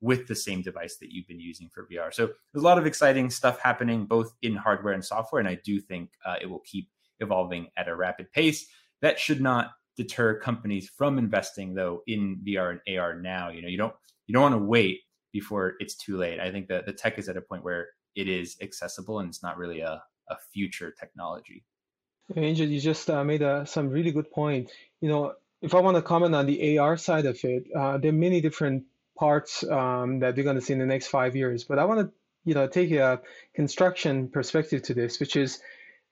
with the same device that you've been using for VR. So there's a lot of exciting stuff happening both in hardware and software, and I do think uh, it will keep evolving at a rapid pace. That should not deter companies from investing though in VR and AR now. You know, you don't you don't want to wait before it's too late. I think that the tech is at a point where it is accessible and it's not really a, a future technology. Angel, you just uh, made a, uh, some really good point. You know, if I want to comment on the AR side of it, uh, there are many different parts um, that we're going to see in the next five years. But I want to, you know, take a construction perspective to this, which is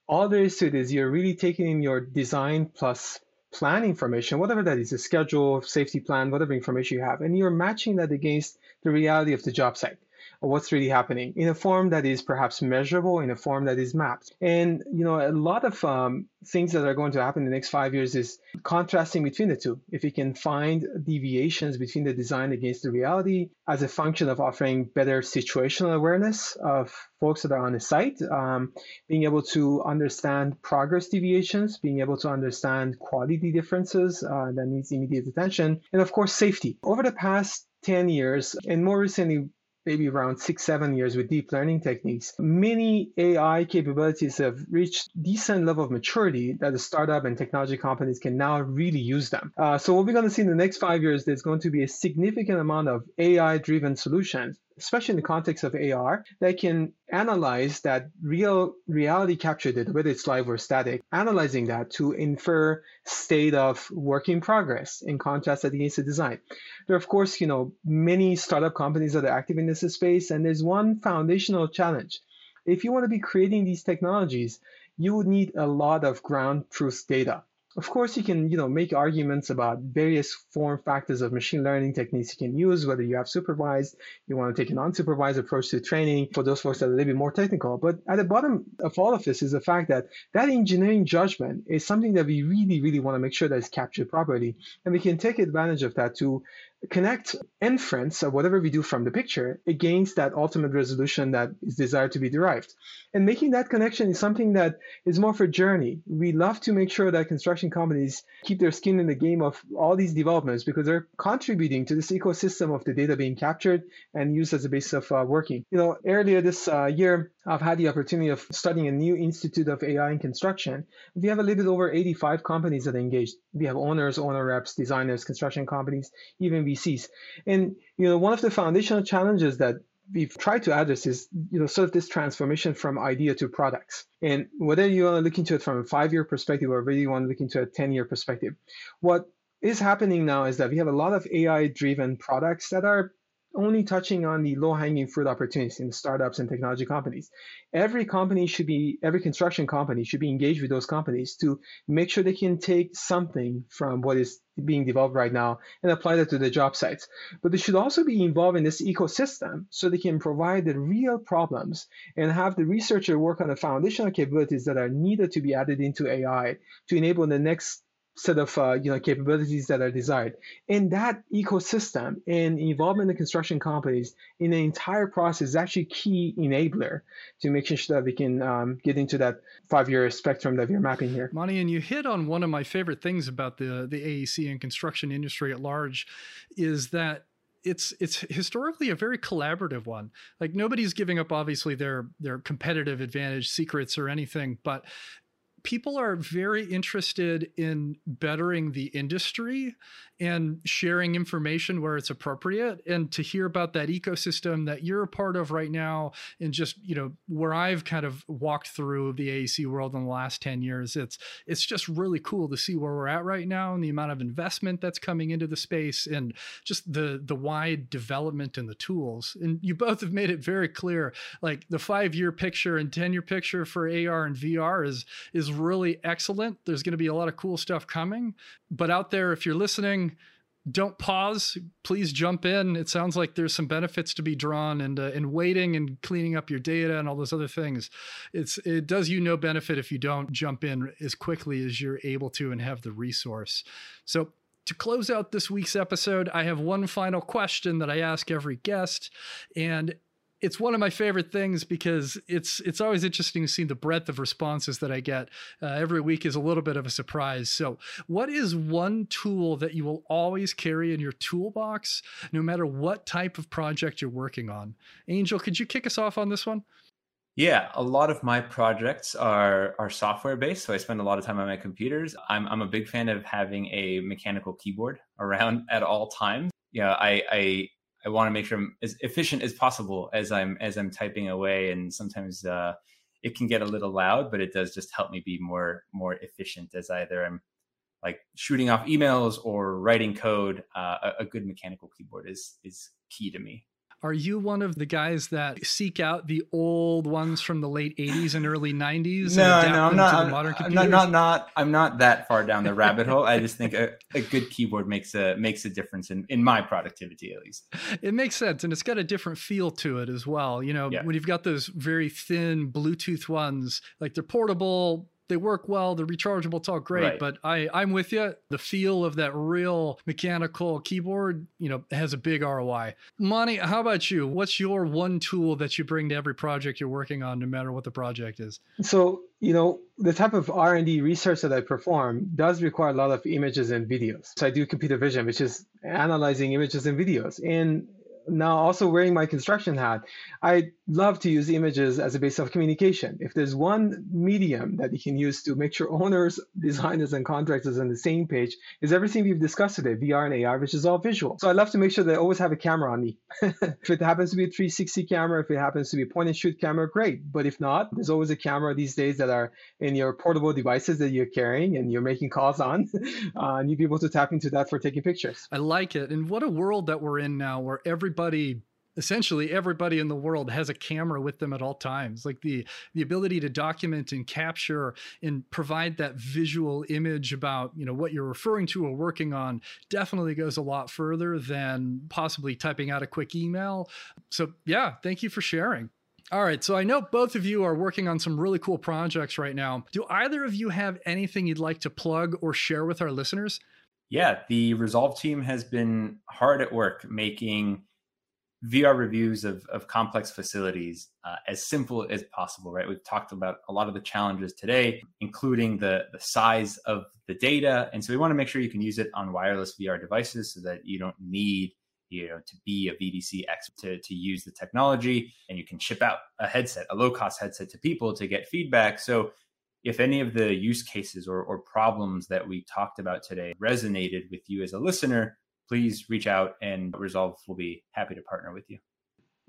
all there is to it is you're really taking in your design plus plan information, whatever that is, a schedule, safety plan, whatever information you have, and you're matching that against the reality of the job site or what's really happening in a form that is perhaps measurable, in a form that is mapped. And you know, a lot of um, things that are going to happen in the next five years is contrasting between the two. If we can find deviations between the design against the reality as a function of offering better situational awareness of folks that are on the site, um, being able to understand progress deviations, being able to understand quality differences uh, that needs immediate attention, and of course, safety. Over the past 10 years, and more recently, maybe around six, seven years with deep learning techniques, many AI capabilities have reached decent level of maturity that the startup and technology companies can now really use them. Uh, so what we're going to see in the next five years, there's going to be a significant amount of AI-driven solutions especially in the context of AR, that can analyze that real reality capture data, whether it's live or static, analyzing that to infer state of work in progress in contrast against the design. There are, of course, you know, many startup companies that are active in this space, and there's one foundational challenge. If you want to be creating these technologies, you would need a lot of ground truth data. Of course, you can you know make arguments about various form factors of machine learning techniques you can use, whether you have supervised, you want to take an unsupervised approach to training for those folks that are a little bit more technical. But at the bottom of all of this is the fact that that engineering judgment is something that we really, really want to make sure that is captured properly. And we can take advantage of that to connect inference of whatever we do from the picture against that ultimate resolution that is desired to be derived. And making that connection is something that is more for journey. We love to make sure that construction companies keep their skin in the game of all these developments because they're contributing to this ecosystem of the data being captured and used as a basis of uh, working. You know, earlier this uh, year, I've had the opportunity of studying a new Institute of AI in construction. We have a little bit over 85 companies that are engaged. We have owners, owner reps, designers, construction companies, even VCs. And you know, one of the foundational challenges that we've tried to address is you know sort of this transformation from idea to products and whether you want to look into it from a five year perspective or whether you want to look into a 10 year perspective what is happening now is that we have a lot of ai driven products that are only touching on the low hanging fruit opportunities in the startups and technology companies. Every company should be, every construction company should be engaged with those companies to make sure they can take something from what is being developed right now and apply that to the job sites. But they should also be involved in this ecosystem so they can provide the real problems and have the researcher work on the foundational capabilities that are needed to be added into AI to enable the next set of uh, you know capabilities that are desired and that ecosystem and involvement in construction companies in the entire process is actually key enabler to making sure that we can um, get into that five year spectrum that we're mapping here Mani, and you hit on one of my favorite things about the the AEC and construction industry at large is that it's it's historically a very collaborative one. Like nobody's giving up obviously their their competitive advantage secrets or anything, but people are very interested in bettering the industry and sharing information where it's appropriate. And to hear about that ecosystem that you're a part of right now and just you know where I've kind of walked through the AEC world in the last 10 years it's it's just really cool to see where we're at right now and the amount of investment that's coming into the space and just the the wide development and the tools. And you both have made it very clear like the 5 year picture and 10 year picture for AR and VR is is really excellent there's going to be a lot of cool stuff coming but out there if you're listening don't pause. Please jump in. It sounds like there's some benefits to be drawn, and uh, in waiting and cleaning up your data and all those other things. It's it does you no benefit if you don't jump in as quickly as you're able to and have the resource. So to close out this week's episode, I have one final question that I ask every guest, and it's one of my favorite things because it's it's always interesting to see the breadth of responses that I get. Uh, every week is a little bit of a surprise. So, what is one tool that you will always carry in your toolbox, no matter what type of project you're working on? Angel, could you kick us off on this one? Yeah, a lot of my projects are are software based, so I spend a lot of time on my computers. I'm I'm a big fan of having a mechanical keyboard around at all times. Yeah, I I I want to make sure I'm as efficient as possible as I'm as I'm typing away, and sometimes uh, it can get a little loud, but it does just help me be more more efficient as either I'm like shooting off emails or writing code. Uh, a, a good mechanical keyboard is is key to me. Are you one of the guys that seek out the old ones from the late '80s and early '90s? No, no, I'm not. I'm, I'm not, not, not. I'm not that far down the rabbit hole. I just think a, a good keyboard makes a makes a difference in in my productivity at least. It makes sense, and it's got a different feel to it as well. You know, yeah. when you've got those very thin Bluetooth ones, like they're portable they work well, they're rechargeable, it's all great. Right. But I, I'm with you. The feel of that real mechanical keyboard, you know, has a big ROI. Mani, how about you? What's your one tool that you bring to every project you're working on, no matter what the project is? So, you know, the type of R&D research that I perform does require a lot of images and videos. So I do computer vision, which is analyzing images and videos. And now also wearing my construction hat, I love to use images as a base of communication. If there's one medium that you can use to make sure owners, designers, and contractors on the same page, is everything we've discussed today, VR and AR, which is all visual. So I love to make sure that always have a camera on me. if it happens to be a 360 camera, if it happens to be a point and shoot camera, great. But if not, there's always a camera these days that are in your portable devices that you're carrying and you're making calls on. uh, and you'd be able to tap into that for taking pictures. I like it. And what a world that we're in now where everybody essentially everybody in the world has a camera with them at all times like the the ability to document and capture and provide that visual image about you know what you're referring to or working on definitely goes a lot further than possibly typing out a quick email so yeah thank you for sharing all right, so I know both of you are working on some really cool projects right now. Do either of you have anything you'd like to plug or share with our listeners? Yeah, the Resolve team has been hard at work making VR reviews of, of complex facilities uh, as simple as possible, right? We've talked about a lot of the challenges today, including the, the size of the data. And so we want to make sure you can use it on wireless VR devices so that you don't need you know to be a VDC expert to, to use the technology and you can ship out a headset, a low cost headset to people to get feedback. So if any of the use cases or, or problems that we talked about today resonated with you as a listener, please reach out and Resolve will be happy to partner with you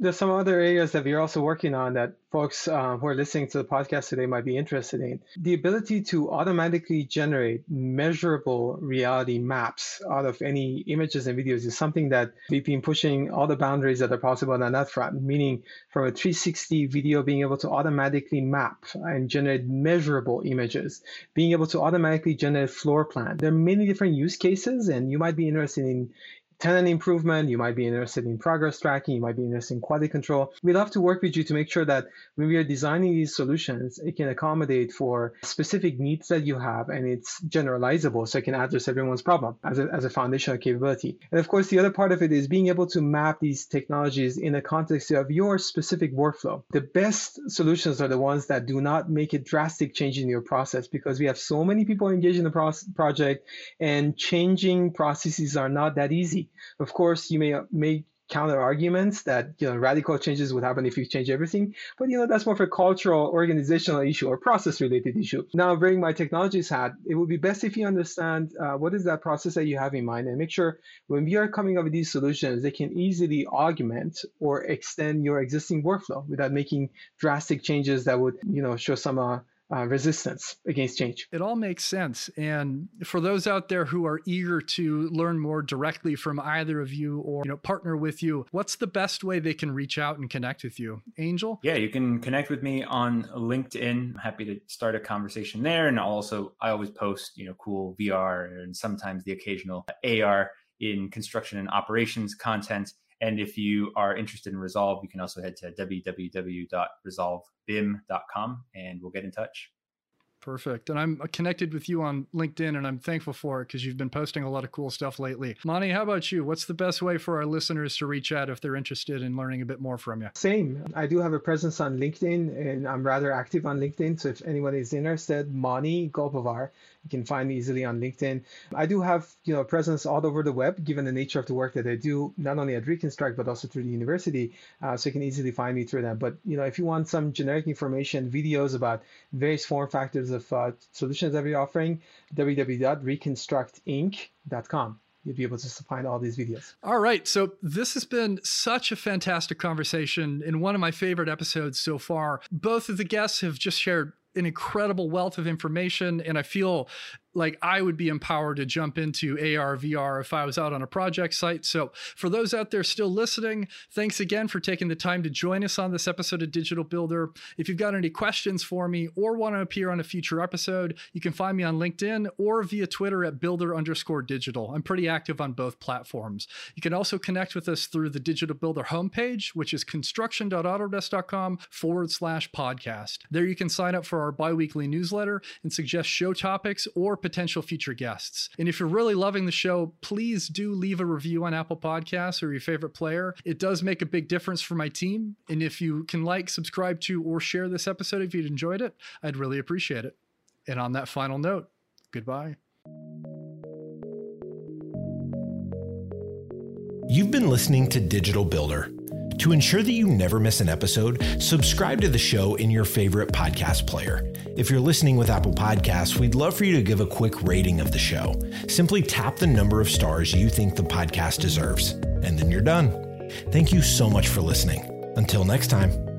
there's some other areas that we're also working on that folks uh, who are listening to the podcast today might be interested in. The ability to automatically generate measurable reality maps out of any images and videos is something that we've been pushing all the boundaries that are possible on that front, meaning from a 360 video being able to automatically map and generate measurable images, being able to automatically generate floor plan. There are many different use cases, and you might be interested in tenant improvement, you might be interested in progress tracking, you might be interested in quality control. We'd love to work with you to make sure that when we are designing these solutions, it can accommodate for specific needs that you have and it's generalizable so it can address everyone's problem as a, as a foundational capability. And of course, the other part of it is being able to map these technologies in the context of your specific workflow. The best solutions are the ones that do not make a drastic change in your process because we have so many people engaged in the pro- project and changing processes are not that easy. Of course, you may make counter arguments that you know radical changes would happen if you change everything but you know that's more of a cultural organizational issue or process related issue. Now bring my technologies hat it would be best if you understand uh, what is that process that you have in mind and make sure when we are coming up with these solutions they can easily augment or extend your existing workflow without making drastic changes that would you know show some uh, uh, resistance against change. It all makes sense. And for those out there who are eager to learn more directly from either of you or you know partner with you, what's the best way they can reach out and connect with you? Angel? Yeah, you can connect with me on LinkedIn. I'm happy to start a conversation there. And I'll also I always post, you know, cool VR and sometimes the occasional AR in construction and operations content. And if you are interested in Resolve, you can also head to www.resolvebim.com and we'll get in touch. Perfect. And I'm connected with you on LinkedIn and I'm thankful for it because you've been posting a lot of cool stuff lately. Mani, how about you? What's the best way for our listeners to reach out if they're interested in learning a bit more from you? Same. I do have a presence on LinkedIn and I'm rather active on LinkedIn. So if anyone is interested, Mani Golparvar, you can find me easily on LinkedIn. I do have, you know, presence all over the web, given the nature of the work that I do, not only at Reconstruct, but also through the university. Uh, so you can easily find me through that. But, you know, if you want some generic information, videos about various form factors of uh, solutions that we're offering, www.reconstructinc.com you'd be able to find all these videos. All right. So this has been such a fantastic conversation in one of my favorite episodes so far. Both of the guests have just shared an incredible wealth of information and i feel like I would be empowered to jump into AR, VR if I was out on a project site. So, for those out there still listening, thanks again for taking the time to join us on this episode of Digital Builder. If you've got any questions for me or want to appear on a future episode, you can find me on LinkedIn or via Twitter at builder underscore digital. I'm pretty active on both platforms. You can also connect with us through the Digital Builder homepage, which is construction.autodesk.com forward slash podcast. There you can sign up for our bi weekly newsletter and suggest show topics or potential future guests. And if you're really loving the show, please do leave a review on Apple Podcasts or your favorite player. It does make a big difference for my team. And if you can like, subscribe to, or share this episode if you'd enjoyed it, I'd really appreciate it. And on that final note, goodbye. You've been listening to Digital Builder. To ensure that you never miss an episode, subscribe to the show in your favorite podcast player. If you're listening with Apple Podcasts, we'd love for you to give a quick rating of the show. Simply tap the number of stars you think the podcast deserves, and then you're done. Thank you so much for listening. Until next time.